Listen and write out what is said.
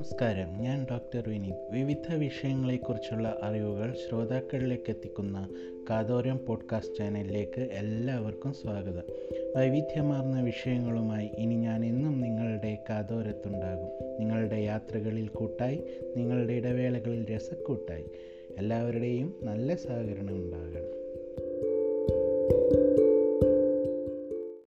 നമസ്കാരം. ഞാൻ ഡോക്ടർ വിനീത് വിവിധ വിഷയങ്ങളെക്കുറിച്ചുള്ള അറിവുകൾ ശ്രോതാക്കളിലേക്ക് എത്തിക്കുന്ന കാതോരം പോഡ്കാസ്റ്റ് ചാനലിലേക്ക് എല്ലാവർക്കും സ്വാഗതം. വൈവിധ്യമാർന്ന വിഷയങ്ങളുമായി ഇനി ഞാൻ എന്നും നിങ്ങളുടെ കാതോരത്തുണ്ടാകും. നിങ്ങളുടെ യാത്രകളിൽ കൂട്ടായി നിങ്ങളുടെ ഇടവേളകളിൽ രസക്കൂട്ടായി. എല്ലാവരുടെയും നല്ല സഹകരണം ഉണ്ടാകണം.